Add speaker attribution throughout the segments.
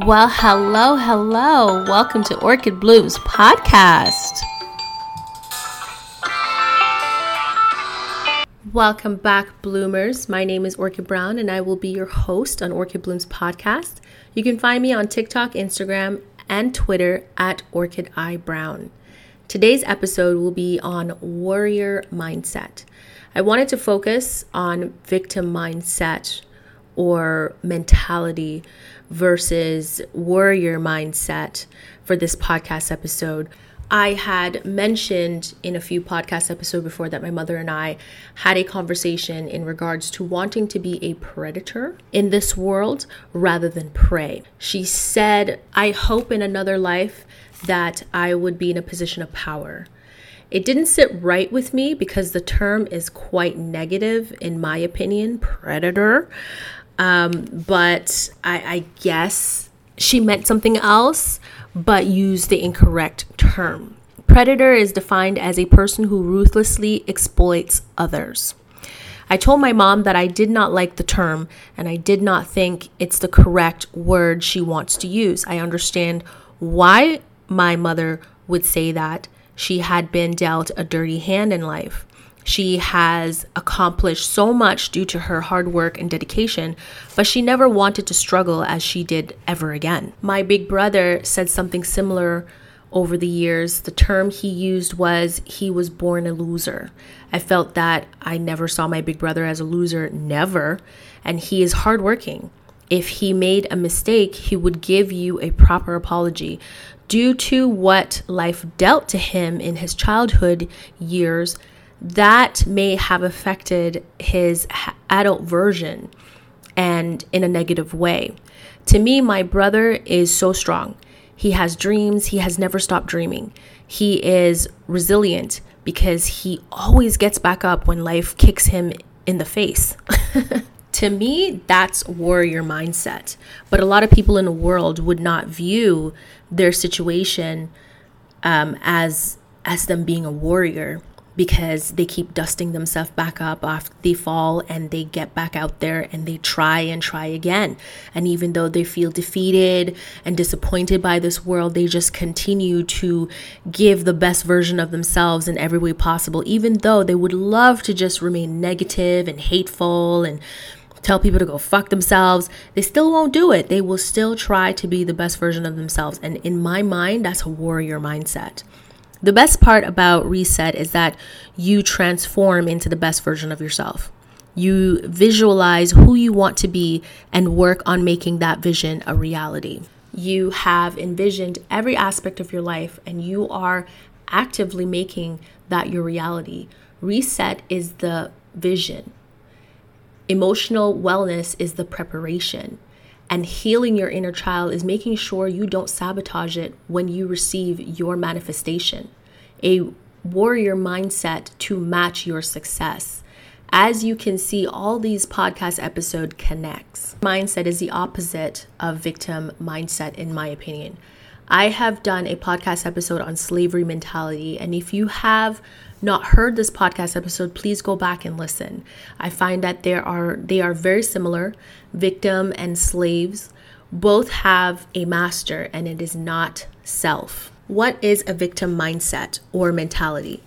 Speaker 1: Well, hello, hello. Welcome to Orchid Blooms podcast. Welcome back, bloomers. My name is Orchid Brown, and I will be your host on Orchid Blooms podcast. You can find me on TikTok, Instagram, and Twitter at Orchid Eye Brown. Today's episode will be on warrior mindset. I wanted to focus on victim mindset or mentality versus warrior mindset for this podcast episode. I had mentioned in a few podcast episodes before that my mother and I had a conversation in regards to wanting to be a predator in this world rather than prey. She said, I hope in another life that I would be in a position of power. It didn't sit right with me because the term is quite negative, in my opinion, predator. Um, but I, I guess she meant something else, but used the incorrect term. Predator is defined as a person who ruthlessly exploits others. I told my mom that I did not like the term and I did not think it's the correct word she wants to use. I understand why my mother would say that. She had been dealt a dirty hand in life. She has accomplished so much due to her hard work and dedication, but she never wanted to struggle as she did ever again. My big brother said something similar over the years. The term he used was he was born a loser. I felt that I never saw my big brother as a loser, never, and he is hardworking. If he made a mistake, he would give you a proper apology. Due to what life dealt to him in his childhood years, that may have affected his adult version and in a negative way. To me, my brother is so strong. He has dreams, he has never stopped dreaming. He is resilient because he always gets back up when life kicks him in the face. to me, that's warrior mindset. But a lot of people in the world would not view their situation um, as as them being a warrior because they keep dusting themselves back up after they fall and they get back out there and they try and try again. And even though they feel defeated and disappointed by this world, they just continue to give the best version of themselves in every way possible, even though they would love to just remain negative and hateful and tell people to go fuck themselves, they still won't do it. They will still try to be the best version of themselves. And in my mind, that's a warrior mindset. The best part about reset is that you transform into the best version of yourself. You visualize who you want to be and work on making that vision a reality. You have envisioned every aspect of your life and you are actively making that your reality. Reset is the vision. Emotional wellness is the preparation. And healing your inner child is making sure you don't sabotage it when you receive your manifestation. A warrior mindset to match your success. As you can see, all these podcast episode connects. Mindset is the opposite of victim mindset, in my opinion. I have done a podcast episode on slavery mentality, and if you have not heard this podcast episode, please go back and listen. I find that there are they are very similar. Victim and slaves both have a master and it is not self. What is a victim mindset or mentality?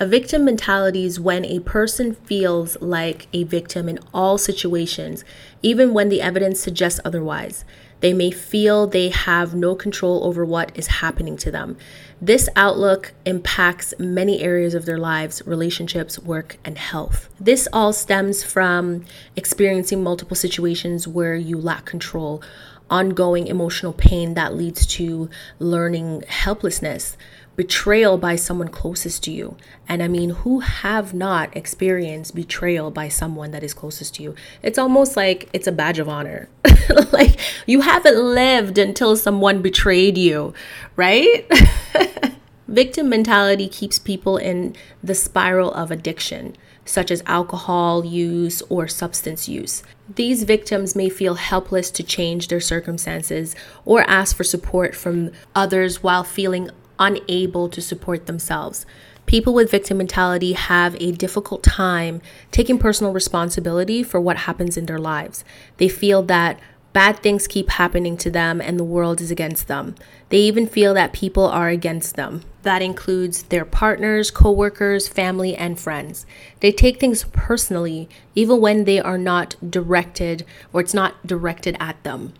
Speaker 1: A victim mentality is when a person feels like a victim in all situations, even when the evidence suggests otherwise. They may feel they have no control over what is happening to them. This outlook impacts many areas of their lives relationships, work, and health. This all stems from experiencing multiple situations where you lack control, ongoing emotional pain that leads to learning helplessness betrayal by someone closest to you. And I mean, who have not experienced betrayal by someone that is closest to you? It's almost like it's a badge of honor. like you haven't lived until someone betrayed you, right? Victim mentality keeps people in the spiral of addiction, such as alcohol use or substance use. These victims may feel helpless to change their circumstances or ask for support from others while feeling unable to support themselves. People with victim mentality have a difficult time taking personal responsibility for what happens in their lives. They feel that Bad things keep happening to them and the world is against them. They even feel that people are against them. That includes their partners, coworkers, family, and friends. They take things personally even when they are not directed or it's not directed at them.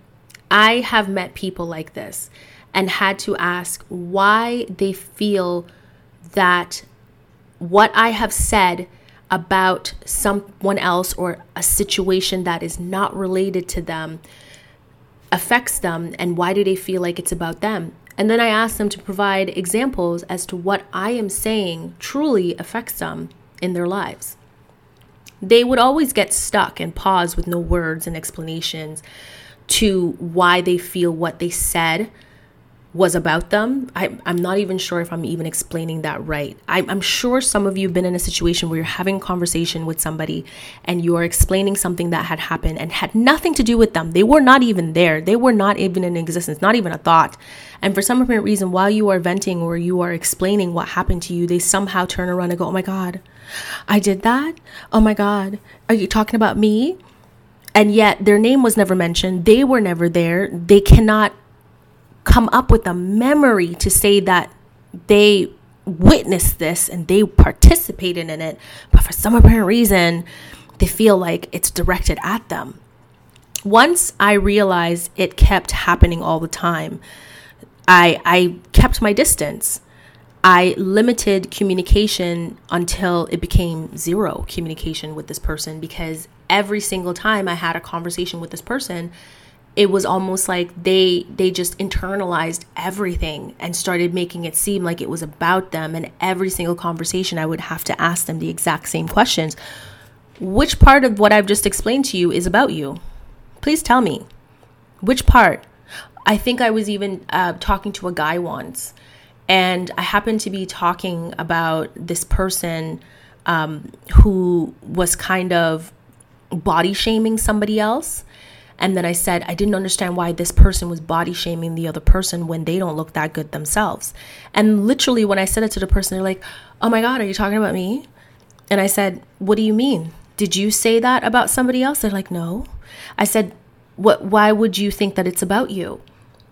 Speaker 1: I have met people like this and had to ask why they feel that what I have said about someone else or a situation that is not related to them affects them and why do they feel like it's about them? And then I ask them to provide examples as to what I am saying truly affects them in their lives. They would always get stuck and pause with no words and explanations to why they feel what they said was about them. I, am not even sure if I'm even explaining that right. I, I'm sure some of you have been in a situation where you're having a conversation with somebody and you are explaining something that had happened and had nothing to do with them. They were not even there, they were not even in existence, not even a thought. And for some apparent reason, while you are venting or you are explaining what happened to you, they somehow turn around and go, Oh my God, I did that? Oh my God, are you talking about me? And yet their name was never mentioned. They were never there. They cannot come up with a memory to say that they witnessed this and they participated in it, but for some apparent reason, they feel like it's directed at them. Once I realized it kept happening all the time, I, I kept my distance. I limited communication until it became zero communication with this person because every single time I had a conversation with this person, it was almost like they they just internalized everything and started making it seem like it was about them. And every single conversation I would have to ask them the exact same questions. Which part of what I've just explained to you is about you? Please tell me. Which part? I think I was even uh, talking to a guy once and I happened to be talking about this person um, who was kind of body shaming somebody else and then I said, I didn't understand why this person was body shaming the other person when they don't look that good themselves. And literally, when I said it to the person, they're like, Oh my God, are you talking about me? And I said, What do you mean? Did you say that about somebody else? They're like, No. I said, what, Why would you think that it's about you?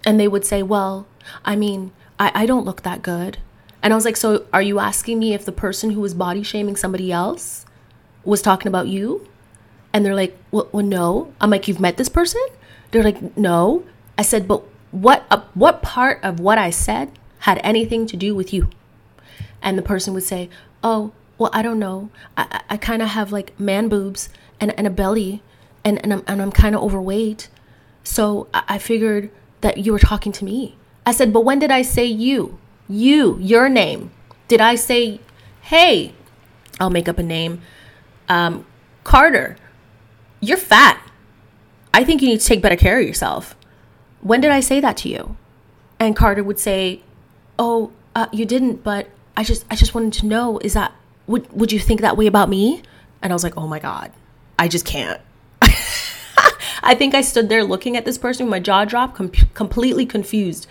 Speaker 1: And they would say, Well, I mean, I, I don't look that good. And I was like, So are you asking me if the person who was body shaming somebody else was talking about you? And they're like, well, well, no. I'm like, you've met this person? They're like, no. I said, but what, uh, what part of what I said had anything to do with you? And the person would say, oh, well, I don't know. I, I kind of have like man boobs and, and a belly and, and I'm, and I'm kind of overweight. So I, I figured that you were talking to me. I said, but when did I say you? You, your name. Did I say, hey, I'll make up a name, um, Carter? You're fat. I think you need to take better care of yourself. When did I say that to you? And Carter would say, Oh, uh, you didn't, but I just I just wanted to know is that would would you think that way about me? And I was like, "Oh my god. I just can't." I think I stood there looking at this person with my jaw dropped, com- completely confused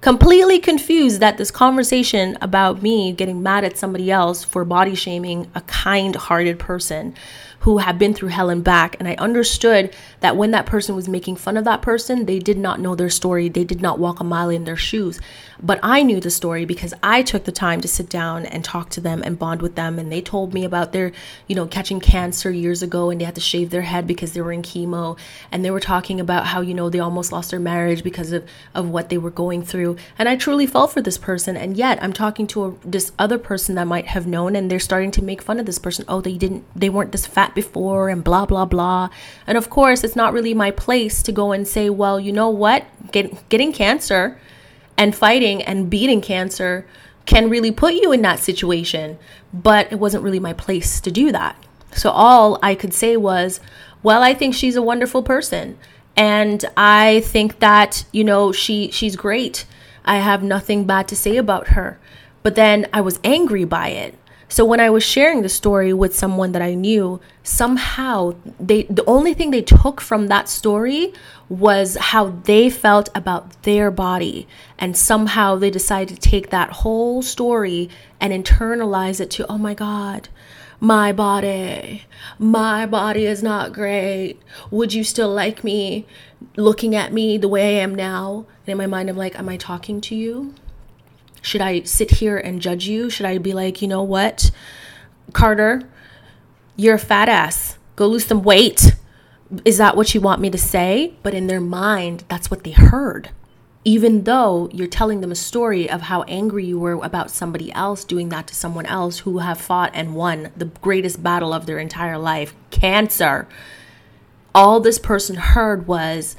Speaker 1: completely confused that this conversation about me getting mad at somebody else for body shaming a kind hearted person who had been through hell and back. And I understood that when that person was making fun of that person, they did not know their story. They did not walk a mile in their shoes. But I knew the story because I took the time to sit down and talk to them and bond with them. And they told me about their, you know, catching cancer years ago and they had to shave their head because they were in chemo. And they were talking about how, you know, they almost lost their marriage because of, of what they were going through. And I truly felt for this person. And yet I'm talking to a, this other person that might have known and they're starting to make fun of this person. Oh, they didn't, they weren't this fat before and blah, blah, blah. And of course, it's not really my place to go and say, well, you know what? Get, getting cancer and fighting and beating cancer can really put you in that situation. But it wasn't really my place to do that. So all I could say was, well, I think she's a wonderful person. And I think that, you know, she she's great. I have nothing bad to say about her. But then I was angry by it So when I was sharing the story with someone that I knew, somehow they the only thing they took from that story was how they felt about their body and somehow they decided to take that whole story and internalize it to oh my god my body my body is not great would you still like me looking at me the way I am now and in my mind I'm like am I talking to you should I sit here and judge you? Should I be like, you know what, Carter, you're a fat ass. Go lose some weight. Is that what you want me to say? But in their mind, that's what they heard. Even though you're telling them a story of how angry you were about somebody else doing that to someone else who have fought and won the greatest battle of their entire life cancer. All this person heard was,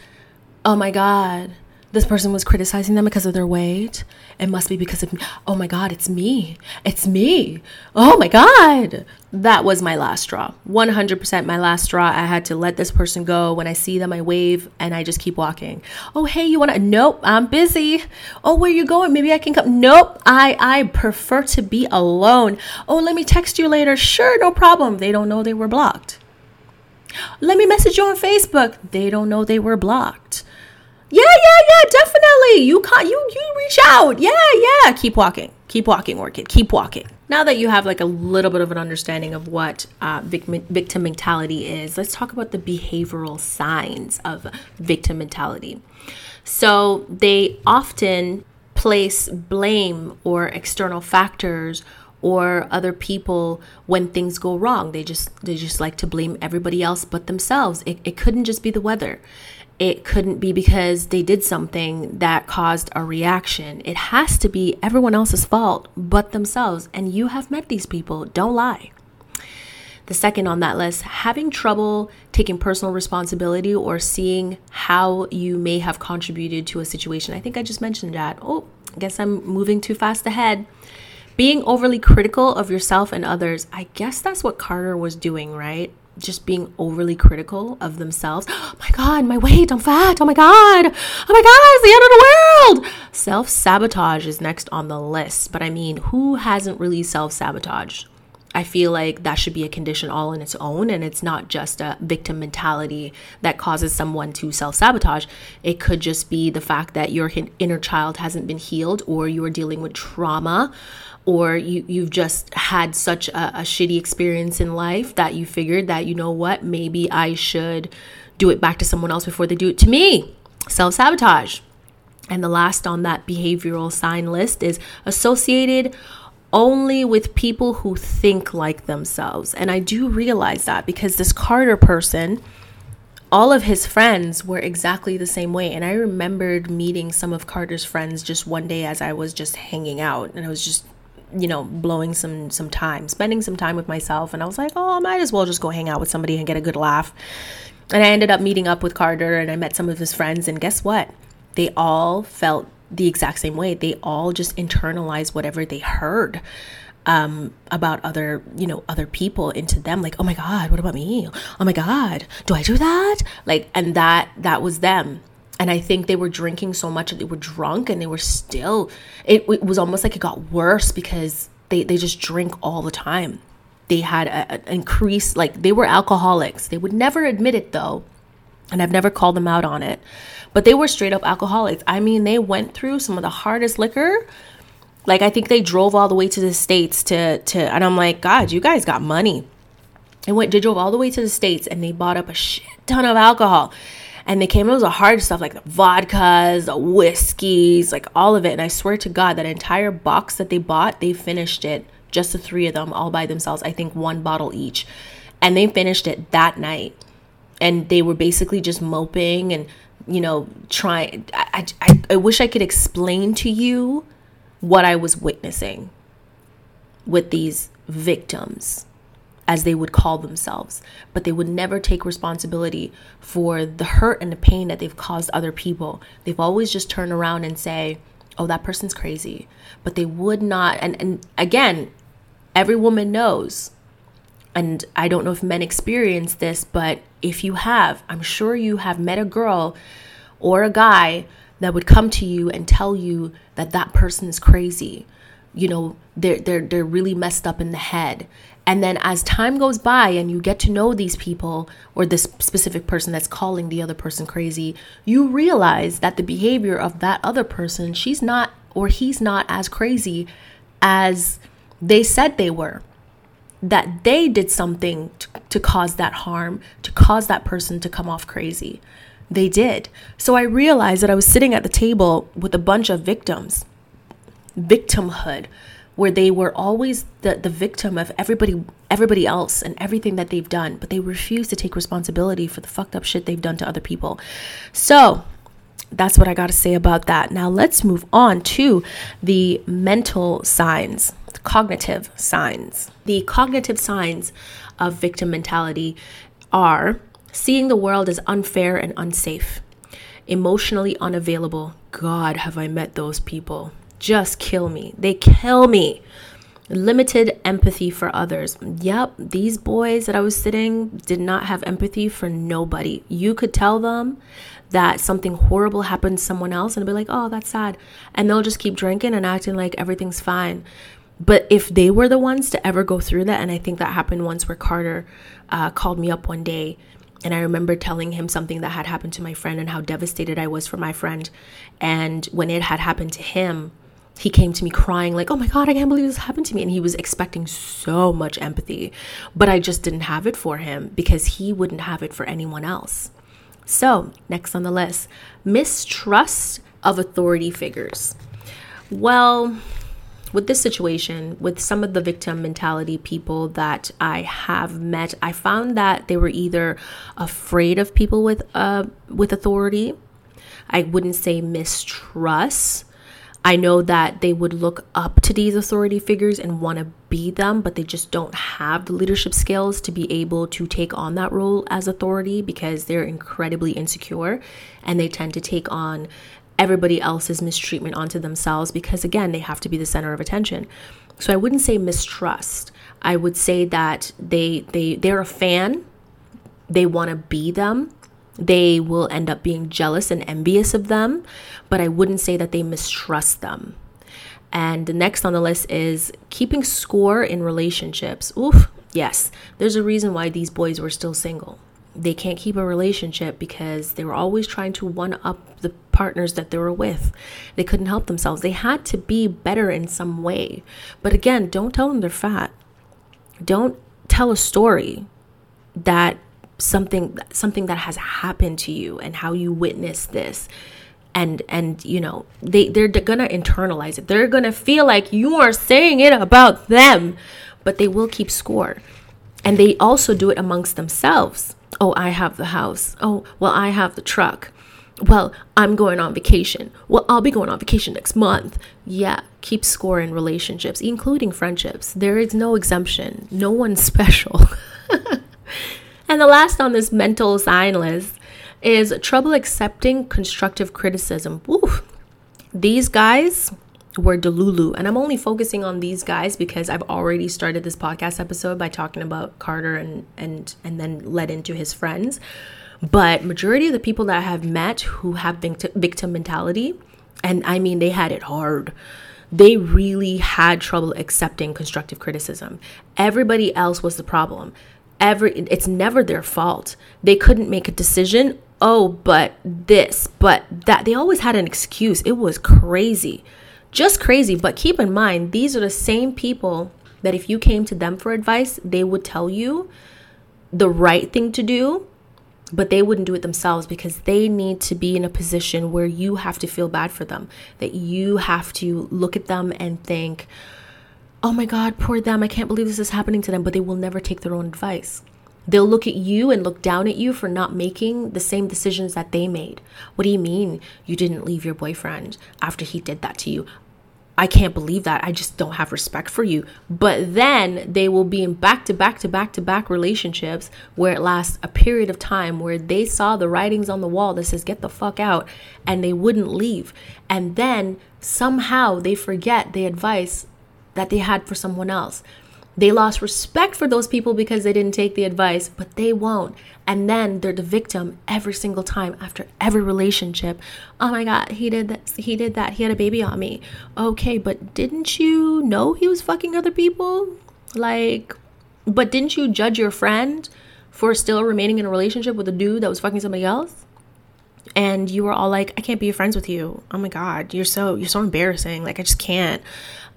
Speaker 1: oh my God, this person was criticizing them because of their weight. It must be because of, me. oh my God, it's me. It's me. Oh my God. That was my last straw. 100% my last straw. I had to let this person go. When I see them, I wave and I just keep walking. Oh, hey, you want to? Nope, I'm busy. Oh, where you going? Maybe I can come. Nope, I, I prefer to be alone. Oh, let me text you later. Sure, no problem. They don't know they were blocked. Let me message you on Facebook. They don't know they were blocked. Yeah, yeah, yeah, definitely. You can't you you reach out. Yeah, yeah. Keep walking. Keep walking, orchid. Keep walking. Now that you have like a little bit of an understanding of what uh, victim, victim mentality is, let's talk about the behavioral signs of victim mentality. So they often place blame or external factors or other people when things go wrong. They just they just like to blame everybody else but themselves. It, it couldn't just be the weather it couldn't be because they did something that caused a reaction. It has to be everyone else's fault but themselves. And you have met these people. Don't lie. The second on that list, having trouble taking personal responsibility or seeing how you may have contributed to a situation. I think I just mentioned that. Oh, I guess I'm moving too fast ahead. Being overly critical of yourself and others. I guess that's what Carter was doing, right? Just being overly critical of themselves. Oh my God, my weight, I'm fat. Oh my God. Oh my God, it's the end of the world. Self sabotage is next on the list. But I mean, who hasn't really self sabotaged? I feel like that should be a condition all in its own, and it's not just a victim mentality that causes someone to self sabotage. It could just be the fact that your inner child hasn't been healed, or you are dealing with trauma, or you, you've just had such a, a shitty experience in life that you figured that, you know what, maybe I should do it back to someone else before they do it to me. Self sabotage. And the last on that behavioral sign list is associated only with people who think like themselves. And I do realize that because this Carter person, all of his friends were exactly the same way. And I remembered meeting some of Carter's friends just one day as I was just hanging out and I was just you know blowing some some time spending some time with myself and i was like oh i might as well just go hang out with somebody and get a good laugh and i ended up meeting up with carter and i met some of his friends and guess what they all felt the exact same way. They all just internalized whatever they heard um, about other, you know, other people into them. Like, oh my God, what about me? Oh my God, do I do that? Like, and that that was them. And I think they were drinking so much that they were drunk and they were still. It, it was almost like it got worse because they they just drink all the time. They had an increase, like they were alcoholics. They would never admit it though, and I've never called them out on it but they were straight up alcoholics. I mean, they went through some of the hardest liquor. Like I think they drove all the way to the states to to, and I'm like, God, you guys got money. And went, they drove all the way to the states and they bought up a shit ton of alcohol. And they came, it was the hard stuff like the vodkas, the whiskeys, like all of it. And I swear to God, that entire box that they bought, they finished it, just the three of them, all by themselves. I think one bottle each. And they finished it that night. And they were basically just moping and you know, trying. I, I, I wish I could explain to you what I was witnessing with these victims, as they would call themselves, but they would never take responsibility for the hurt and the pain that they've caused other people. They've always just turned around and say, oh, that person's crazy. But they would not. And, and again, every woman knows and I don't know if men experience this, but if you have, I'm sure you have met a girl or a guy that would come to you and tell you that that person is crazy. you know, they're they're they're really messed up in the head. And then as time goes by and you get to know these people or this specific person that's calling the other person crazy, you realize that the behavior of that other person, she's not or he's not as crazy as they said they were. That they did something to, to cause that harm, to cause that person to come off crazy. They did. So I realized that I was sitting at the table with a bunch of victims. Victimhood where they were always the, the victim of everybody everybody else and everything that they've done, but they refuse to take responsibility for the fucked up shit they've done to other people. So that's what I got to say about that. Now let's move on to the mental signs, the cognitive signs. The cognitive signs of victim mentality are seeing the world as unfair and unsafe, emotionally unavailable. God, have I met those people just kill me. They kill me. Limited empathy for others. Yep, these boys that I was sitting did not have empathy for nobody. You could tell them that something horrible happened to someone else and be like, oh, that's sad. And they'll just keep drinking and acting like everything's fine. But if they were the ones to ever go through that, and I think that happened once where Carter uh, called me up one day and I remember telling him something that had happened to my friend and how devastated I was for my friend. And when it had happened to him, he came to me crying like oh my god i can't believe this happened to me. And he was expecting so much empathy but i just didn't have it for him because he wouldn't have it for anyone else. So next on the list mistrust of authority figures. Well with this situation with some of the victim mentality people that i have met i found that they were either afraid of people with uh with authority. I wouldn't say mistrust I know that they would look up to these authority figures and want to be them, but they just don't have the leadership skills to be able to take on that role as authority because they're incredibly insecure and they tend to take on everybody else's mistreatment onto themselves because, again, they have to be the center of attention. So I wouldn't say mistrust. I would say that they they they're a fan. They want to be them they will end up being jealous and envious of them, but I wouldn't say that they mistrust them. And the next on the list is keeping score in relationships. Oof, yes, there's a reason why these boys were still single. They can't keep a relationship because they were always trying to one up the partners that they were with. They couldn't help themselves. They had to be better in some way. But again, don't tell them they're fat. Don't tell a story that something something that has happened to you and how you witness this. And and you know they they're gonna internalize it. They're gonna feel like you are saying it about them but they will keep score. And they also do it amongst themselves. Oh i have the house. Oh well i have the truck. Well i'm going on vacation. Well i'll be going on vacation next month. Yeah keep score in relationships including friendships. There is no exemption. No one's special And the last on this mental sign list is trouble accepting constructive criticism. Woo. These guys were Delulu. And I'm only focusing on these guys because I've already started this podcast episode by talking about Carter and and and then led into his friends. But majority of the people that I have met who have victim mentality, and I mean they had it hard. They really had trouble accepting constructive criticism. Everybody else was the problem every it's never their fault. They couldn't make a decision. Oh, but this, but that. They always had an excuse. It was crazy. Just crazy, but keep in mind these are the same people that if you came to them for advice, they would tell you the right thing to do, but they wouldn't do it themselves because they need to be in a position where you have to feel bad for them, that you have to look at them and think, oh my God, poor them. I can't believe this is happening to them, but they will never take their own advice. They'll look at you and look down at you for not making the same decisions that they made. What do you mean you didn't leave your boyfriend after he did that to you? I can't believe that. I just don't have respect for you. But then they will be in back to back to back to back relationships where it lasts a period of time where they saw the writings on the wall that says, get the fuck out, and they wouldn't leave. And then somehow they forget the advice that they had for someone else. They lost respect for those people because they didn't take the advice, but they won't. And then they're the victim every single time after every relationship. Oh my god, he did that. He did that. He had a baby on me. Okay, but didn't you know he was fucking other people? Like, but didn't you judge your friend for still remaining in a relationship with a dude that was fucking somebody else? And you were all like i can't be friends with you oh my god you're so you're so embarrassing like i just can't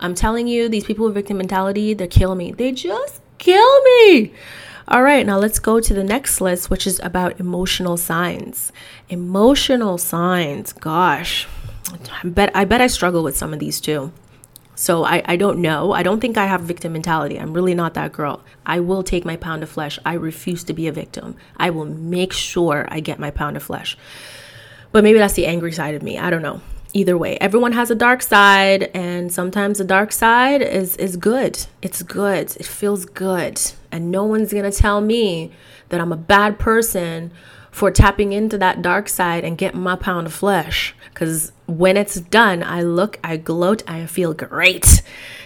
Speaker 1: i'm telling you these people with victim mentality they're killing me they just kill me all right now let's go to the next list which is about emotional signs emotional signs gosh i bet i bet i struggle with some of these too so I, I don't know. I don't think I have victim mentality. I'm really not that girl. I will take my pound of flesh. I refuse to be a victim. I will make sure I get my pound of flesh. But maybe that's the angry side of me. I don't know. Either way, everyone has a dark side, and sometimes the dark side is is good. It's good. It feels good, and no one's gonna tell me that I'm a bad person for tapping into that dark side and getting my pound of flesh. Because when it's done, I look, I gloat, I feel great.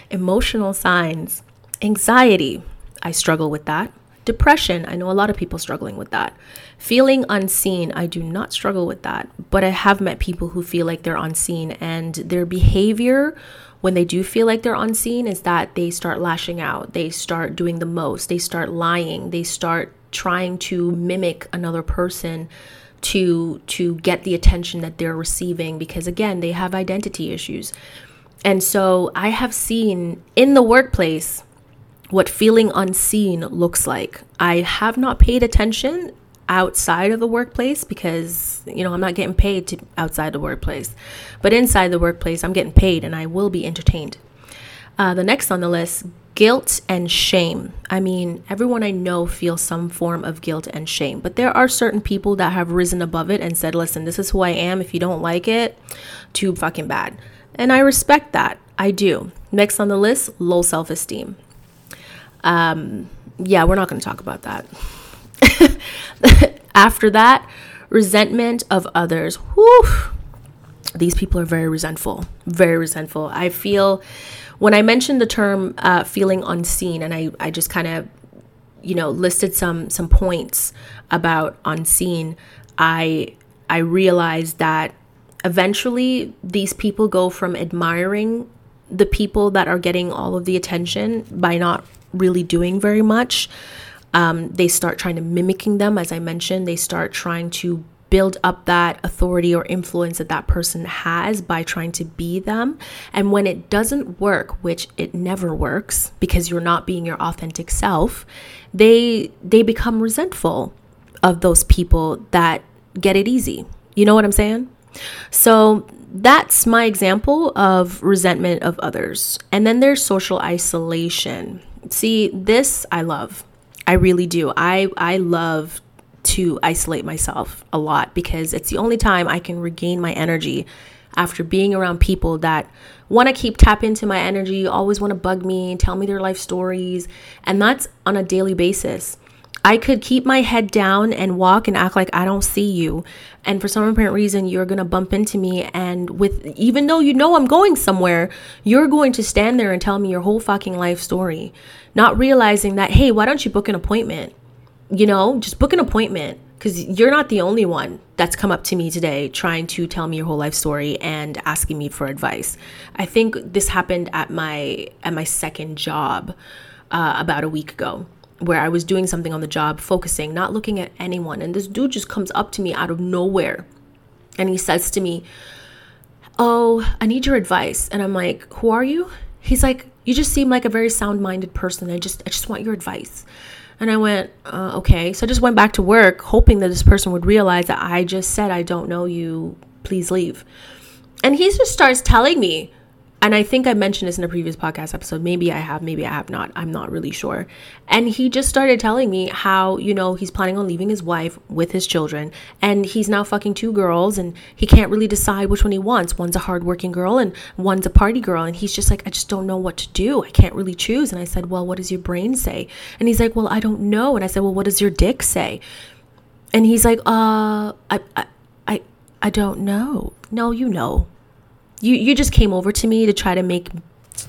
Speaker 1: Emotional signs, anxiety. I struggle with that. Depression, I know a lot of people struggling with that. Feeling unseen, I do not struggle with that, but I have met people who feel like they're unseen and their behavior when they do feel like they're unseen is that they start lashing out, they start doing the most, they start lying, they start trying to mimic another person to to get the attention that they're receiving because again, they have identity issues. And so I have seen in the workplace what feeling unseen looks like. I have not paid attention outside of the workplace because you know I'm not getting paid to outside the workplace, but inside the workplace I'm getting paid and I will be entertained. Uh, the next on the list, guilt and shame. I mean, everyone I know feels some form of guilt and shame, but there are certain people that have risen above it and said, "Listen, this is who I am. If you don't like it, too fucking bad." And I respect that. I do. Next on the list, low self-esteem. Um, yeah, we're not going to talk about that. After that, resentment of others. Whew. These people are very resentful, very resentful. I feel when I mentioned the term uh, feeling unseen, and I, I just kind of, you know, listed some some points about unseen. I I realized that eventually these people go from admiring the people that are getting all of the attention by not really doing very much. Um, they start trying to mimicking them, as I mentioned. They start trying to build up that authority or influence that that person has by trying to be them. And when it doesn't work, which it never works because you're not being your authentic self, they they become resentful of those people that get it easy. You know what I'm saying? So that's my example of resentment of others. And then there's social isolation. See, this I love. I really do. I I love to isolate myself a lot because it's the only time I can regain my energy after being around people that want to keep tap into my energy, always want to bug me, tell me their life stories, and that's on a daily basis. I could keep my head down and walk and act like I don't see you. And for some apparent reason, you're going to bump into me. And with, even though you know I'm going somewhere, you're going to stand there and tell me your whole fucking life story. Not realizing that, hey, why don't you book an appointment? You know, just book an appointment because you're not the only one that's come up to me today trying to tell me your whole life story and asking me for advice. I think this happened at my at my second job uh, about a week ago where I was doing something on the job, focusing, not looking at anyone. And this dude just comes up to me out of nowhere and he says to me, Oh, I need your advice. And I'm like, Who are you? He's like, You just seem like a very sound minded person. I just, I just want your advice. And I went, uh, Okay. So I just went back to work, hoping that this person would realize that I just said, I don't know you. Please leave. And he just starts telling me and I think I mentioned this in a previous podcast episode. Maybe I have, maybe I have not. I'm not really sure. And he just started telling me how, you know, he's planning on leaving his wife with his children and he's now fucking two girls and he can't really decide which one he wants. One's a hardworking girl and one's a party girl. And he's just like, I just don't know what to do. I can't really choose. And I said, Well, what does your brain say? And he's like, Well, I don't know. And I said, Well, what does your dick say? And he's like, Uh, I, I, I, I don't know. No, you know you you just came over to me to try to make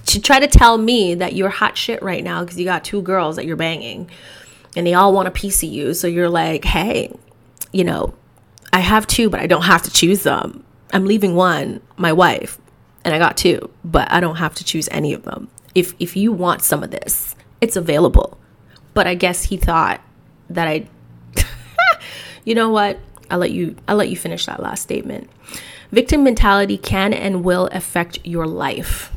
Speaker 1: to try to tell me that you're hot shit right now because you got two girls that you're banging and they all want a piece of you. So you're like, hey, you know, I have two, but I don't have to choose them. I'm leaving one, my wife, and I got two, but I don't have to choose any of them. If if you want some of this, it's available. But I guess he thought that I You know what? I'll let you I'll let you finish that last statement. Victim mentality can and will affect your life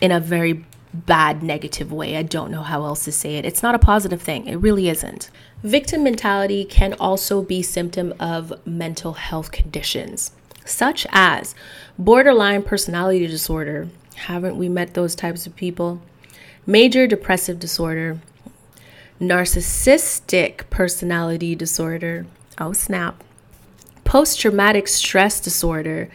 Speaker 1: in a very bad negative way. I don't know how else to say it. It's not a positive thing. It really isn't. Victim mentality can also be symptom of mental health conditions such as borderline personality disorder. Haven't we met those types of people? Major depressive disorder, narcissistic personality disorder. Oh, snap. Post traumatic stress disorder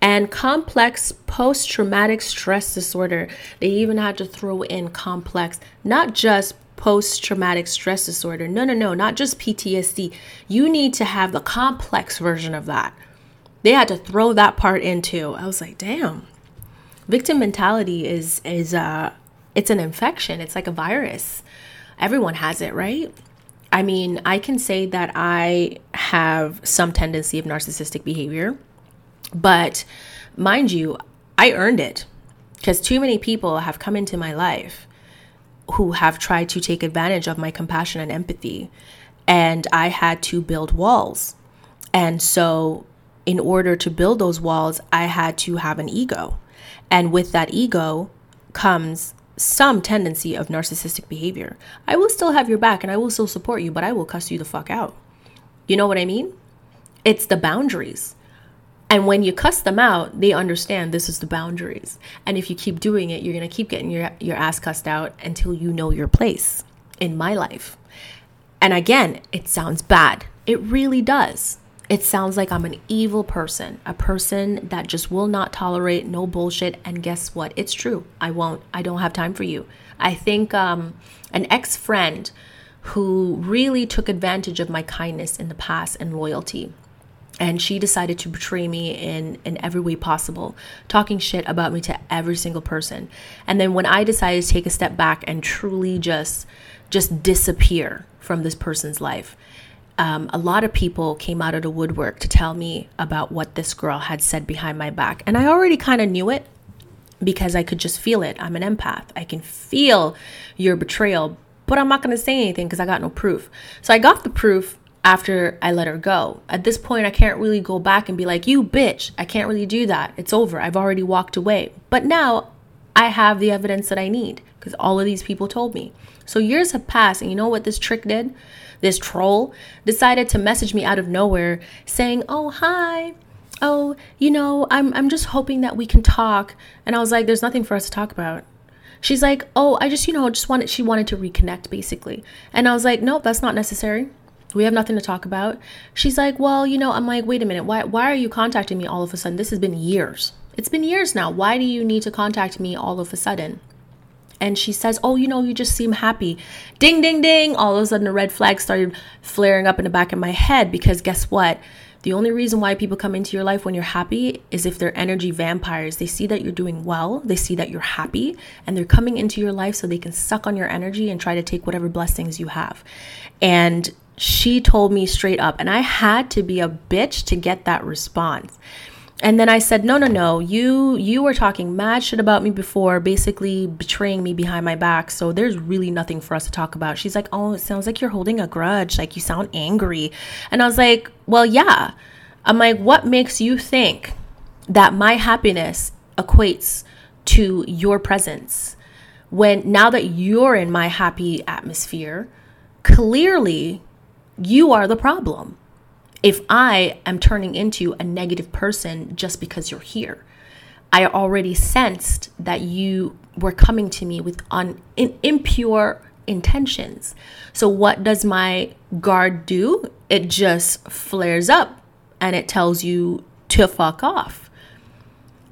Speaker 1: and complex post traumatic stress disorder. They even had to throw in complex, not just post traumatic stress disorder. No, no, no, not just PTSD. You need to have the complex version of that. They had to throw that part into. I was like, damn. Victim mentality is is uh it's an infection. It's like a virus. Everyone has it, right? I mean, I can say that I have some tendency of narcissistic behavior. But mind you, I earned it because too many people have come into my life who have tried to take advantage of my compassion and empathy. And I had to build walls. And so, in order to build those walls, I had to have an ego. And with that ego comes some tendency of narcissistic behavior. I will still have your back and I will still support you, but I will cuss you the fuck out. You know what I mean? It's the boundaries. And when you cuss them out, they understand this is the boundaries. And if you keep doing it, you're going to keep getting your, your ass cussed out until you know your place in my life. And again, it sounds bad. It really does. It sounds like I'm an evil person, a person that just will not tolerate no bullshit. And guess what? It's true. I won't. I don't have time for you. I think um, an ex friend who really took advantage of my kindness in the past and loyalty and she decided to betray me in in every way possible talking shit about me to every single person and then when i decided to take a step back and truly just just disappear from this person's life um, a lot of people came out of the woodwork to tell me about what this girl had said behind my back and i already kind of knew it because i could just feel it i'm an empath i can feel your betrayal but i'm not going to say anything because i got no proof so i got the proof after I let her go. At this point, I can't really go back and be like, you bitch. I can't really do that. It's over. I've already walked away. But now I have the evidence that I need because all of these people told me. So years have passed, and you know what this trick did? This troll decided to message me out of nowhere saying, Oh, hi. Oh, you know, I'm, I'm just hoping that we can talk. And I was like, There's nothing for us to talk about. She's like, Oh, I just, you know, just wanted, she wanted to reconnect basically. And I was like, Nope, that's not necessary. We have nothing to talk about. She's like, Well, you know, I'm like, Wait a minute. Why, why are you contacting me all of a sudden? This has been years. It's been years now. Why do you need to contact me all of a sudden? And she says, Oh, you know, you just seem happy. Ding, ding, ding. All of a sudden, a red flag started flaring up in the back of my head because guess what? The only reason why people come into your life when you're happy is if they're energy vampires. They see that you're doing well, they see that you're happy, and they're coming into your life so they can suck on your energy and try to take whatever blessings you have. And she told me straight up, and I had to be a bitch to get that response. And then I said, "No, no, no. You you were talking mad shit about me before, basically betraying me behind my back. So there's really nothing for us to talk about." She's like, "Oh, it sounds like you're holding a grudge. Like you sound angry." And I was like, "Well, yeah." I'm like, "What makes you think that my happiness equates to your presence when now that you're in my happy atmosphere, clearly you are the problem. If I am turning into a negative person just because you're here, I already sensed that you were coming to me with un, in, impure intentions. So, what does my guard do? It just flares up and it tells you to fuck off.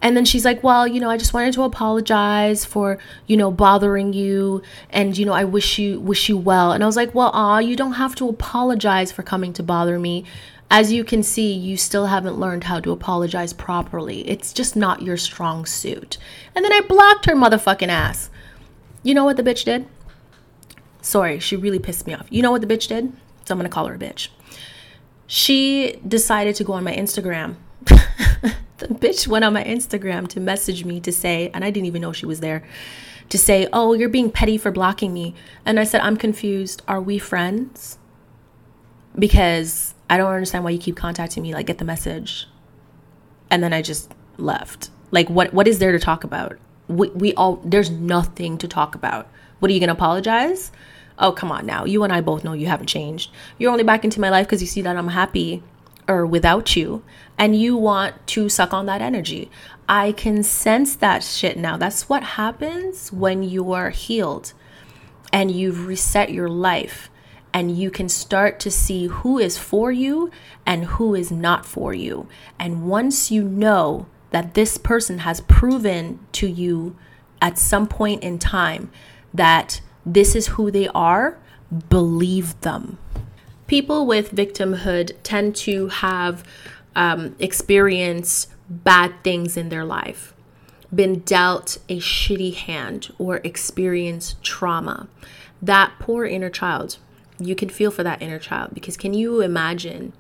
Speaker 1: And then she's like, "Well, you know, I just wanted to apologize for, you know, bothering you and you know, I wish you wish you well." And I was like, "Well, ah, you don't have to apologize for coming to bother me. As you can see, you still haven't learned how to apologize properly. It's just not your strong suit. And then I blocked her motherfucking ass. You know what the bitch did? Sorry, she really pissed me off. You know what the bitch did? So I'm gonna call her a bitch. She decided to go on my Instagram. the bitch went on my Instagram to message me to say, and I didn't even know she was there, to say, Oh, you're being petty for blocking me. And I said, I'm confused. Are we friends? Because I don't understand why you keep contacting me. Like, get the message. And then I just left. Like, what what is there to talk about? We, we all, there's nothing to talk about. What are you gonna apologize? Oh, come on now. You and I both know you haven't changed. You're only back into my life because you see that I'm happy or without you and you want to suck on that energy. I can sense that shit now. That's what happens when you are healed and you've reset your life and you can start to see who is for you and who is not for you. And once you know that this person has proven to you at some point in time that this is who they are, believe them. People with victimhood tend to have um, experienced bad things in their life, been dealt a shitty hand, or experienced trauma. That poor inner child, you can feel for that inner child because can you imagine?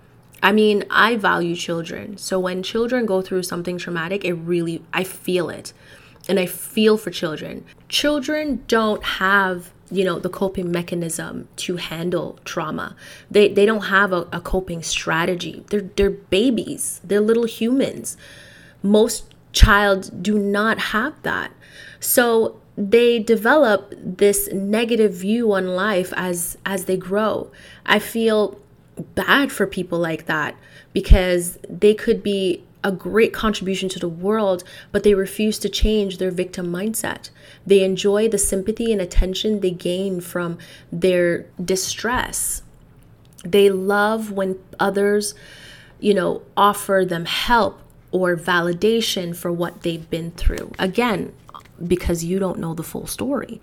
Speaker 1: I mean, I value children. So when children go through something traumatic, it really, I feel it. And I feel for children. Children don't have you know the coping mechanism to handle trauma they they don't have a, a, coping strategy they're they're babies they're little humans most child do not have that so they develop this negative view on life as as they grow i feel bad for people like that because they could be a great contribution to the world, but they refuse to change their victim mindset. They enjoy the sympathy and attention they gain from their distress. They love when others, you know, offer them help or validation for what they've been through. Again, because you don't know the full story.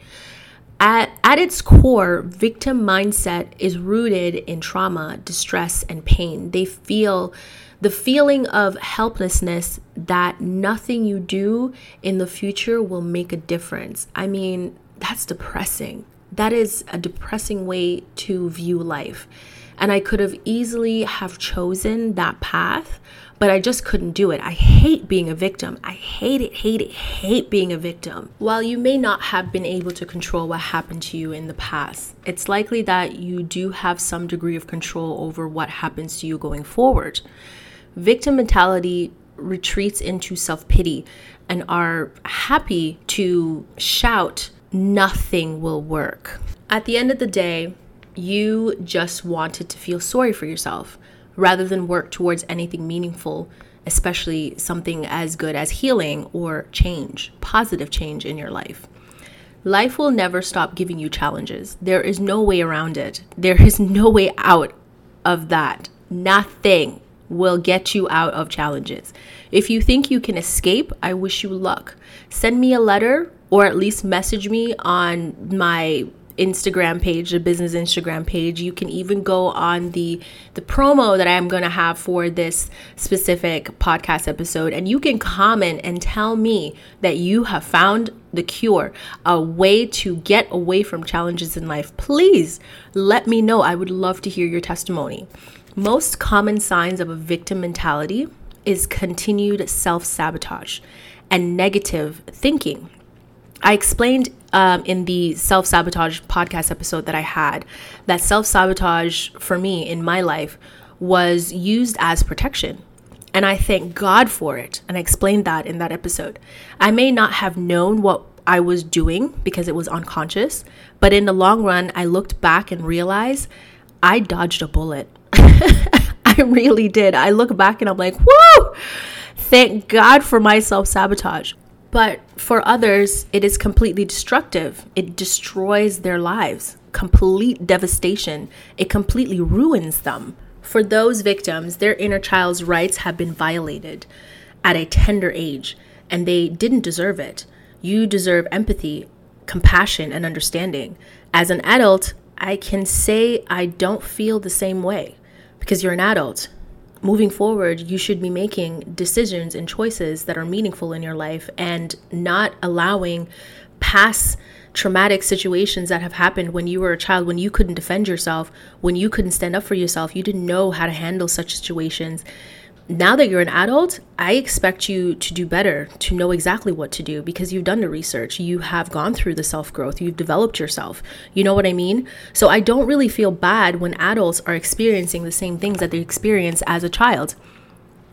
Speaker 1: At, at its core, victim mindset is rooted in trauma, distress, and pain. They feel the feeling of helplessness that nothing you do in the future will make a difference. I mean, that's depressing. That is a depressing way to view life. And I could have easily have chosen that path, but I just couldn't do it. I hate being a victim. I hate it, hate it, hate being a victim. While you may not have been able to control what happened to you in the past, it's likely that you do have some degree of control over what happens to you going forward. Victim mentality retreats into self pity and are happy to shout, nothing will work. At the end of the day, you just wanted to feel sorry for yourself rather than work towards anything meaningful, especially something as good as healing or change, positive change in your life. Life will never stop giving you challenges. There is no way around it. There is no way out of that. Nothing will get you out of challenges. If you think you can escape, I wish you luck. Send me a letter or at least message me on my Instagram page, the business Instagram page. You can even go on the the promo that I am going to have for this specific podcast episode and you can comment and tell me that you have found the cure, a way to get away from challenges in life. Please let me know. I would love to hear your testimony. Most common signs of a victim mentality is continued self sabotage and negative thinking. I explained um, in the self sabotage podcast episode that I had that self sabotage for me in my life was used as protection. And I thank God for it. And I explained that in that episode. I may not have known what I was doing because it was unconscious, but in the long run, I looked back and realized I dodged a bullet. I really did. I look back and I'm like, whoo! Thank God for my self sabotage. But for others, it is completely destructive. It destroys their lives, complete devastation. It completely ruins them. For those victims, their inner child's rights have been violated at a tender age, and they didn't deserve it. You deserve empathy, compassion, and understanding. As an adult, I can say I don't feel the same way because you're an adult. Moving forward, you should be making decisions and choices that are meaningful in your life and not allowing past traumatic situations that have happened when you were a child, when you couldn't defend yourself, when you couldn't stand up for yourself, you didn't know how to handle such situations. Now that you're an adult, I expect you to do better, to know exactly what to do because you've done the research. You have gone through the self growth, you've developed yourself. You know what I mean? So I don't really feel bad when adults are experiencing the same things that they experience as a child.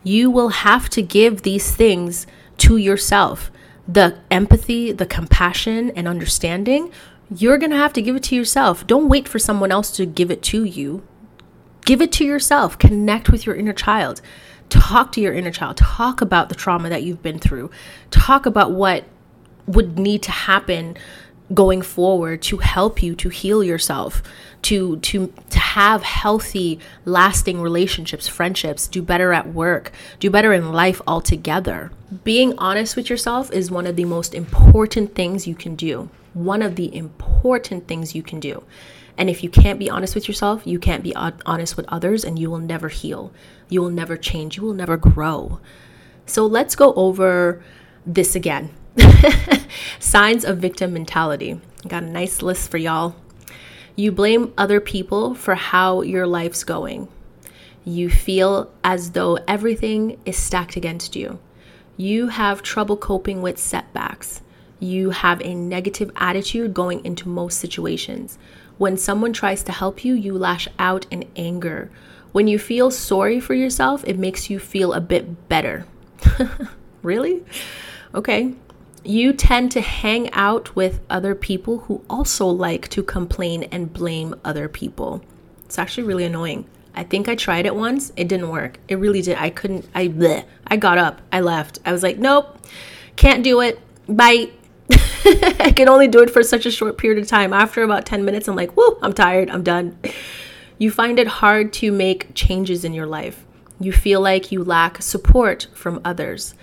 Speaker 1: You will have to give these things to yourself the empathy, the compassion, and understanding, you're going to have to give it to yourself. Don't wait for someone else to give it to you. Give it to yourself. Connect with your inner child. Talk to your inner child. Talk about the trauma that you've been through. Talk about what would need to happen going forward to help you to heal yourself to to to have healthy lasting relationships friendships do better at work do better in life altogether being honest with yourself is one of the most important things you can do one of the important things you can do and if you can't be honest with yourself you can't be honest with others and you will never heal you will never change you will never grow so let's go over this again Signs of victim mentality. Got a nice list for y'all. You blame other people for how your life's going. You feel as though everything is stacked against you. You have trouble coping with setbacks. You have a negative attitude going into most situations. When someone tries to help you, you lash out in anger. When you feel sorry for yourself, it makes you feel a bit better. really? Okay. You tend to hang out with other people who also like to complain and blame other people. It's actually really annoying. I think I tried it once. It didn't work. It really did. I couldn't. I bleh. I got up. I left. I was like, nope, can't do it. Bye. I can only do it for such a short period of time. After about 10 minutes, I'm like, whoo, I'm tired. I'm done. You find it hard to make changes in your life. You feel like you lack support from others.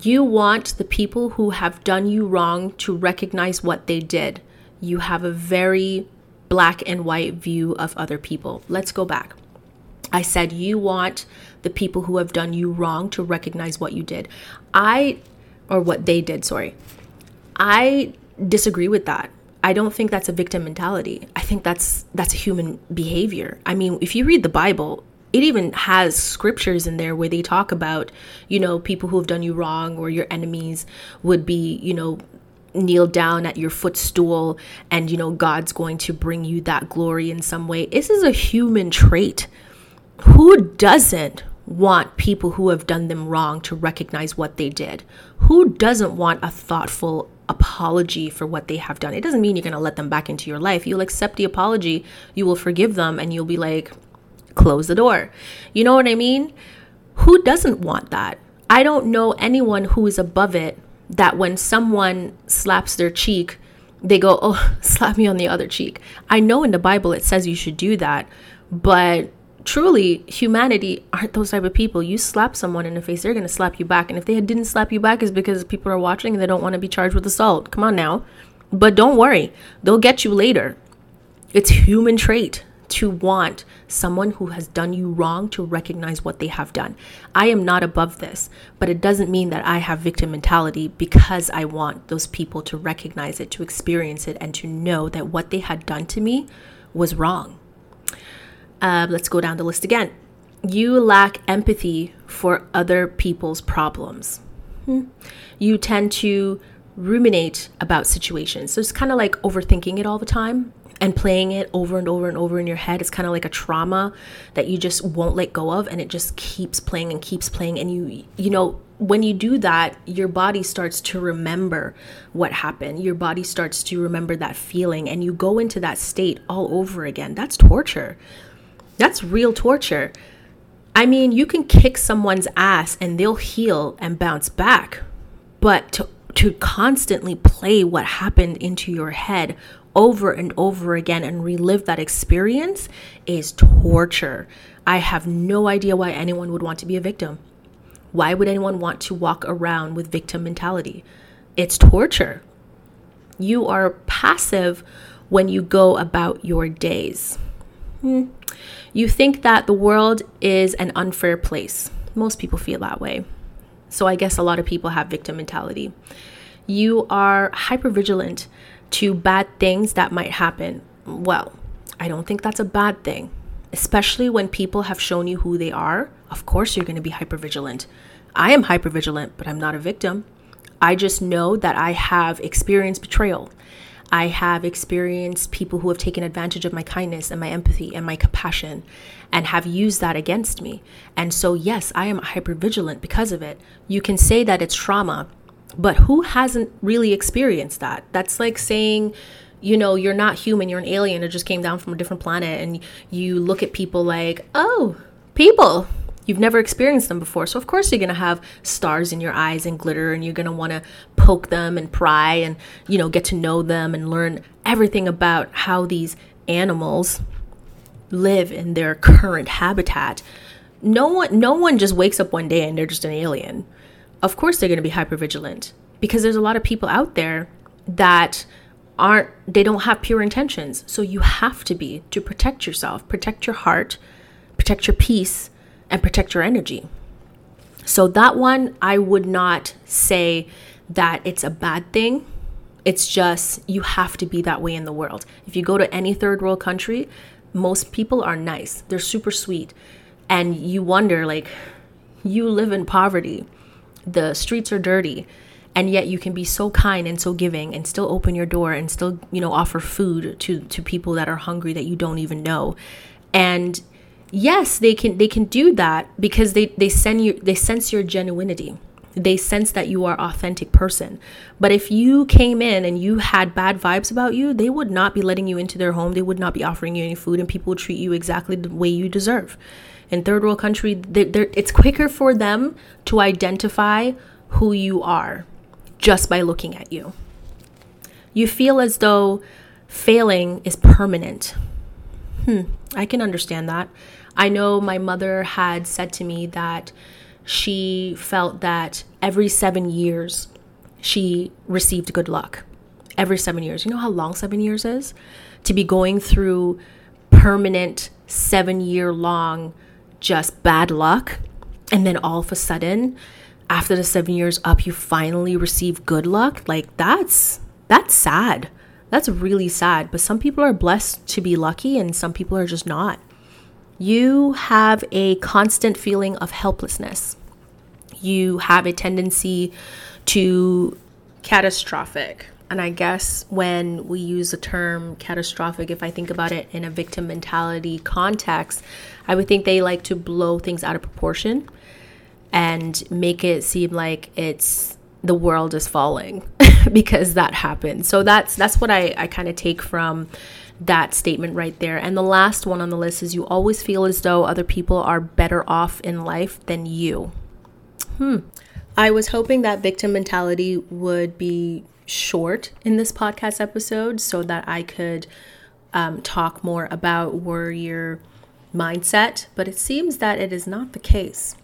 Speaker 1: You want the people who have done you wrong to recognize what they did. You have a very black and white view of other people. Let's go back. I said you want the people who have done you wrong to recognize what you did. I, or what they did, sorry. I disagree with that. I don't think that's a victim mentality. I think that's that's a human behavior. I mean, if you read the Bible, it even has scriptures in there where they talk about, you know, people who have done you wrong or your enemies would be, you know, kneel down at your footstool and, you know, God's going to bring you that glory in some way. This is a human trait. Who doesn't want people who have done them wrong to recognize what they did? Who doesn't want a thoughtful apology for what they have done? It doesn't mean you're going to let them back into your life. You'll accept the apology, you will forgive them, and you'll be like, close the door. You know what I mean? Who doesn't want that? I don't know anyone who is above it that when someone slaps their cheek, they go, Oh, slap me on the other cheek. I know in the Bible it says you should do that, but truly, humanity aren't those type of people. You slap someone in the face, they're going to slap you back. And if they didn't slap you back, is because people are watching and they don't want to be charged with assault. Come on now. But don't worry, they'll get you later. It's human trait to want someone who has done you wrong to recognize what they have done. I am not above this, but it doesn't mean that I have victim mentality because I want those people to recognize it, to experience it, and to know that what they had done to me was wrong. Uh, let's go down the list again. You lack empathy for other people's problems. Hmm. You tend to ruminate about situations. So it's kind of like overthinking it all the time and playing it over and over and over in your head It's kind of like a trauma that you just won't let go of and it just keeps playing and keeps playing and you you know when you do that your body starts to remember what happened your body starts to remember that feeling and you go into that state all over again that's torture that's real torture i mean you can kick someone's ass and they'll heal and bounce back but to to constantly play what happened into your head over and over again and relive that experience is torture. I have no idea why anyone would want to be a victim. Why would anyone want to walk around with victim mentality? It's torture. You are passive when you go about your days. Hmm. You think that the world is an unfair place. Most people feel that way. So I guess a lot of people have victim mentality. You are hyper vigilant to bad things that might happen. Well, I don't think that's a bad thing, especially when people have shown you who they are. Of course, you're going to be hyper vigilant. I am hyper vigilant, but I'm not a victim. I just know that I have experienced betrayal. I have experienced people who have taken advantage of my kindness and my empathy and my compassion and have used that against me. And so, yes, I am hyper vigilant because of it. You can say that it's trauma, but who hasn't really experienced that? That's like saying, you know, you're not human, you're an alien that just came down from a different planet, and you look at people like, oh, people, You've never experienced them before. So, of course, you're going to have stars in your eyes and glitter, and you're going to want to poke them and pry and, you know, get to know them and learn everything about how these animals live in their current habitat. No one, no one just wakes up one day and they're just an alien. Of course, they're going to be hyper vigilant because there's a lot of people out there that aren't, they don't have pure intentions. So, you have to be to protect yourself, protect your heart, protect your peace and protect your energy. So, that one, I would not say that it's a bad thing. It's just you have to be that way in the world. If you go to any third world country, most people are nice, they're super sweet. And you wonder, like, you live in poverty, the streets are dirty, and yet you can be so kind and so giving and still open your door and still, you know, offer food to, to people that are hungry that you don't even know. And yes they can they can do that because they they send you they sense your genuinity. They sense that you are authentic person. But if you came in and you had bad vibes about you they would not be letting you into their home. They would not be offering you any food and people would treat you exactly the way you deserve. In third world country they're, they're, it's quicker for them to identify who you are just by looking at you. You feel as though failing is permanent. Hmm i can understand that I know my mother had said to me that she felt that every seven years she received good luck. Every seven years. You know how long seven years is? To be going through permanent seven year long just bad luck. And then all of a sudden, after the seven years up, you finally receive good luck. Like that's that's sad. That's really sad. But some people are blessed to be lucky and some people are just not you have a constant feeling of helplessness. You have a tendency to catastrophic. And I guess when we use the term catastrophic, if I think about it in a victim mentality context, I would think they like to blow things out of proportion and make it seem like it's the world is falling because that happened. So that's that's what I, I kind of take from that statement right there. And the last one on the list is you always feel as though other people are better off in life than you. Hmm. I was hoping that victim mentality would be short in this podcast episode so that I could um, talk more about warrior mindset, but it seems that it is not the case.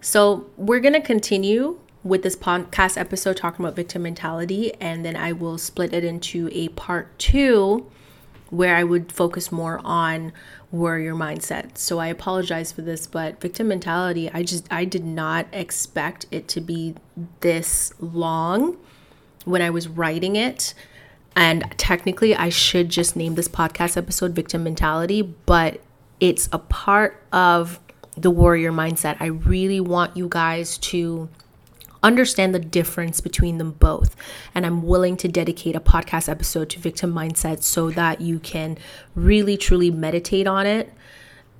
Speaker 1: So, we're going to continue with this podcast episode talking about victim mentality, and then I will split it into a part two where I would focus more on warrior mindset. So I apologize for this, but victim mentality, I just I did not expect it to be this long when I was writing it. And technically, I should just name this podcast episode Victim Mentality, but it's a part of the warrior mindset. I really want you guys to understand the difference between them both. And I'm willing to dedicate a podcast episode to victim mindset so that you can really truly meditate on it.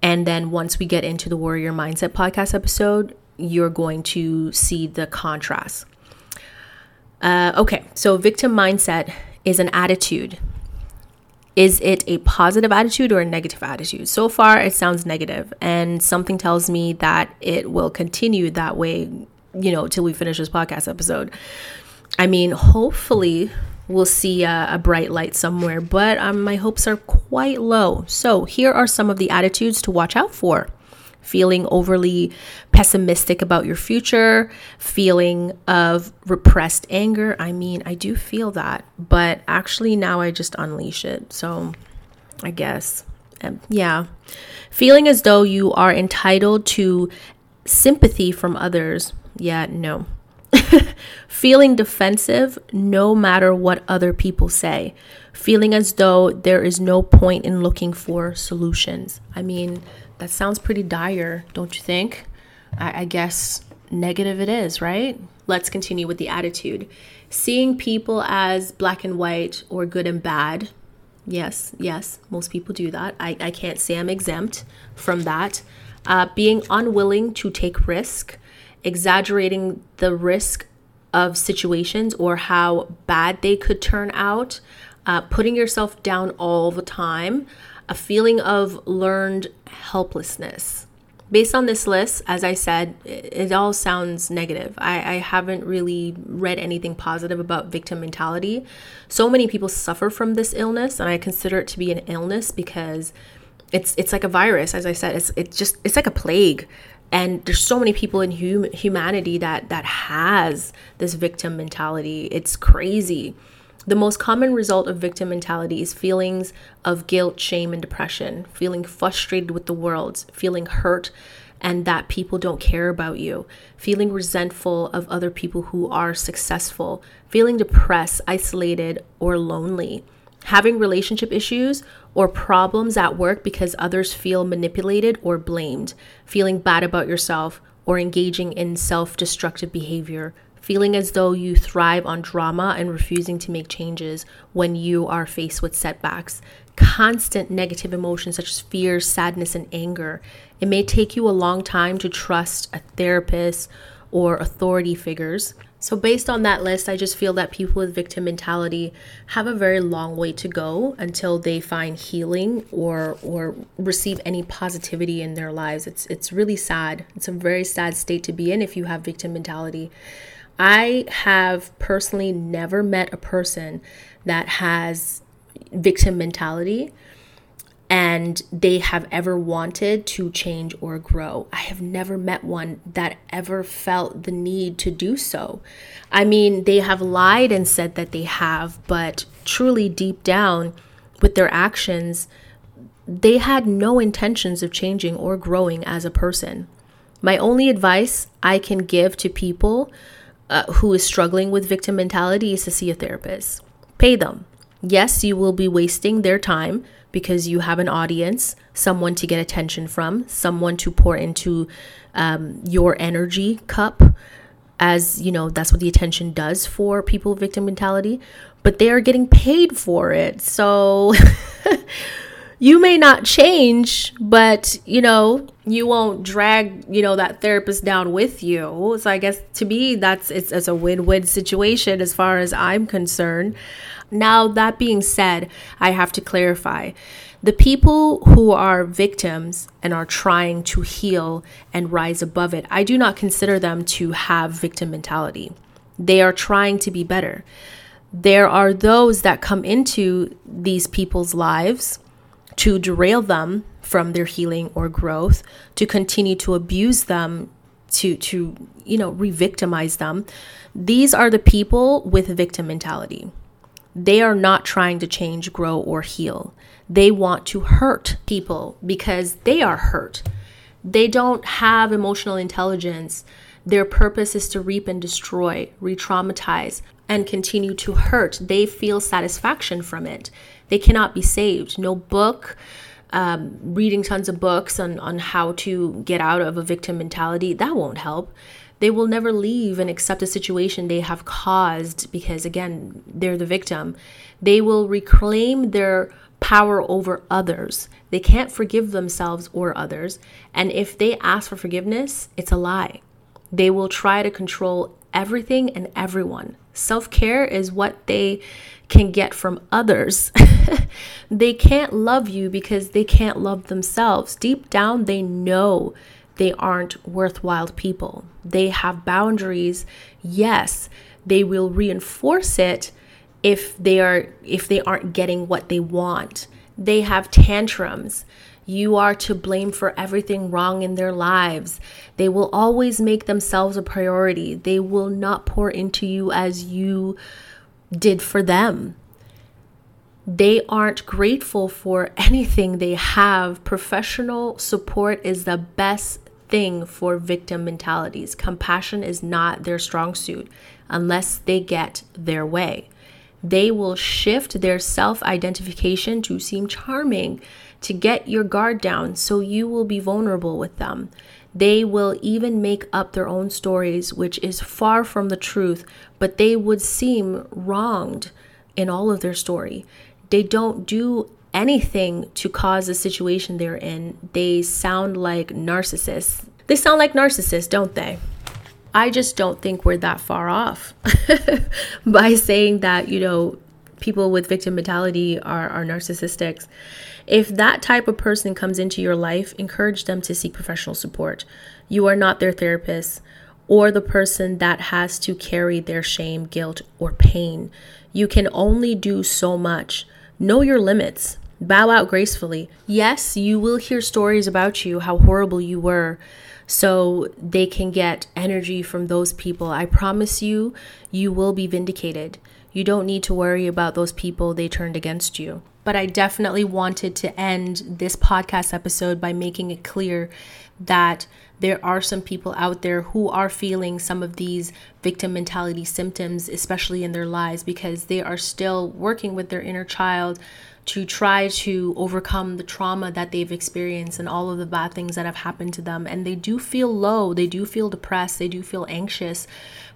Speaker 1: And then once we get into the warrior mindset podcast episode, you're going to see the contrast. Uh, okay, so victim mindset is an attitude. Is it a positive attitude or a negative attitude? So far, it sounds negative, and something tells me that it will continue that way you know, till we finish this podcast episode. I mean, hopefully we'll see a, a bright light somewhere, but um, my hopes are quite low. So here are some of the attitudes to watch out for feeling overly pessimistic about your future, feeling of repressed anger. I mean, I do feel that, but actually now I just unleash it. So I guess Um, yeah. Feeling as though you are entitled to sympathy from others. Yeah, no. Feeling defensive no matter what other people say. Feeling as though there is no point in looking for solutions. I mean, that sounds pretty dire, don't you think? I, I guess negative it is, right? Let's continue with the attitude. Seeing people as black and white or good and bad. Yes, yes, most people do that. I, I can't say I'm exempt from that. Uh, being unwilling to take risk, exaggerating the risk of situations or how bad they could turn out, uh, putting yourself down all the time, a feeling of learned helplessness. Based on this list, as I said, it, it all sounds negative. I, I haven't really read anything positive about victim mentality. So many people suffer from this illness, and I consider it to be an illness because it's it's like a virus. As I said, it's it's just it's like a plague and there's so many people in hum- humanity that that has this victim mentality. It's crazy. The most common result of victim mentality is feelings of guilt, shame, and depression, feeling frustrated with the world, feeling hurt and that people don't care about you, feeling resentful of other people who are successful, feeling depressed, isolated, or lonely, having relationship issues or problems at work because others feel manipulated or blamed, feeling bad about yourself, or engaging in self destructive behavior, feeling as though you thrive on drama and refusing to make changes when you are faced with setbacks, constant negative emotions such as fear, sadness, and anger. It may take you a long time to trust a therapist or authority figures. So, based on that list, I just feel that people with victim mentality have a very long way to go until they find healing or or receive any positivity in their lives. It's it's really sad. It's a very sad state to be in if you have victim mentality. I have personally never met a person that has victim mentality and they have ever wanted to change or grow. I have never met one that ever felt the need to do so. I mean, they have lied and said that they have, but truly deep down with their actions, they had no intentions of changing or growing as a person. My only advice I can give to people uh, who is struggling with victim mentality is to see a therapist. Pay them. Yes, you will be wasting their time because you have an audience, someone to get attention from, someone to pour into um, your energy cup. As you know, that's what the attention does for people victim mentality, but they are getting paid for it. So you may not change, but you know, you won't drag, you know, that therapist down with you. So I guess to me that's it's, it's a win-win situation as far as I'm concerned. Now, that being said, I have to clarify. The people who are victims and are trying to heal and rise above it, I do not consider them to have victim mentality. They are trying to be better. There are those that come into these people's lives to derail them from their healing or growth, to continue to abuse them, to to you know re-victimize them. These are the people with victim mentality. They are not trying to change, grow, or heal. They want to hurt people because they are hurt. They don't have emotional intelligence. Their purpose is to reap and destroy, re traumatize, and continue to hurt. They feel satisfaction from it. They cannot be saved. No book, um, reading tons of books on, on how to get out of a victim mentality, that won't help. They will never leave and accept a situation they have caused because, again, they're the victim. They will reclaim their power over others. They can't forgive themselves or others. And if they ask for forgiveness, it's a lie. They will try to control everything and everyone. Self care is what they can get from others. they can't love you because they can't love themselves. Deep down, they know they aren't worthwhile people. They have boundaries. Yes, they will reinforce it if they are if they aren't getting what they want. They have tantrums. You are to blame for everything wrong in their lives. They will always make themselves a priority. They will not pour into you as you did for them. they aren't grateful for anything they have. Professional support is the best thing for victim mentalities. Compassion is not their strong suit unless they get their way. They will shift their self identification to seem charming to get your guard down so you will be vulnerable with them. They will even make up their own stories, which is far from the truth, but they would seem wronged in all of their story. They don't do anything to cause the situation they're in. They sound like narcissists. They sound like narcissists, don't they? I just don't think we're that far off by saying that, you know, people with victim mentality are, are narcissistic. If that type of person comes into your life, encourage them to seek professional support. You are not their therapist or the person that has to carry their shame, guilt, or pain. You can only do so much. Know your limits. Bow out gracefully. Yes, you will hear stories about you, how horrible you were, so they can get energy from those people. I promise you, you will be vindicated. You don't need to worry about those people they turned against you. But I definitely wanted to end this podcast episode by making it clear that there are some people out there who are feeling some of these victim mentality symptoms, especially in their lives, because they are still working with their inner child to try to overcome the trauma that they've experienced and all of the bad things that have happened to them. And they do feel low, they do feel depressed, they do feel anxious,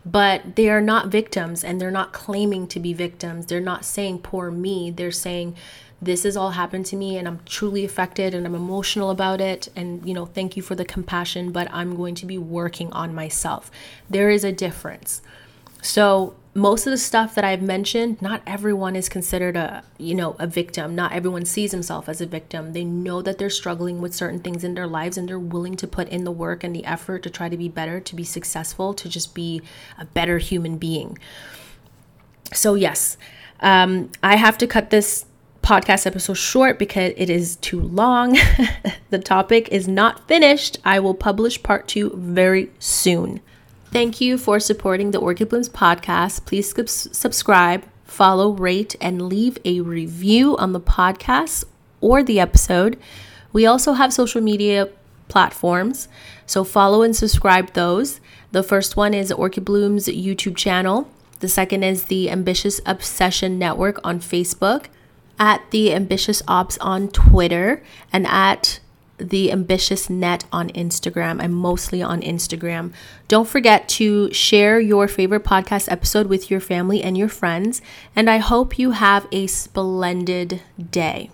Speaker 1: but they are not victims and they're not claiming to be victims. They're not saying, poor me. They're saying, this has all happened to me and I'm truly affected and I'm emotional about it. And, you know, thank you for the compassion, but I'm going to be working on myself. There is a difference. So, most of the stuff that I've mentioned, not everyone is considered a, you know, a victim. Not everyone sees himself as a victim. They know that they're struggling with certain things in their lives and they're willing to put in the work and the effort to try to be better, to be successful, to just be a better human being. So, yes, um, I have to cut this podcast episode short because it is too long. the topic is not finished. I will publish part two very soon. Thank you for supporting the Orchid Blooms podcast. Please subscribe, follow, rate, and leave a review on the podcast or the episode. We also have social media platforms, so follow and subscribe those. The first one is Orchid Blooms YouTube channel. The second is the Ambitious Obsession Network on Facebook at the Ambitious Ops on Twitter and at the ambitious net on Instagram. I'm mostly on Instagram. Don't forget to share your favorite podcast episode with your family and your friends. And I hope you have a splendid day.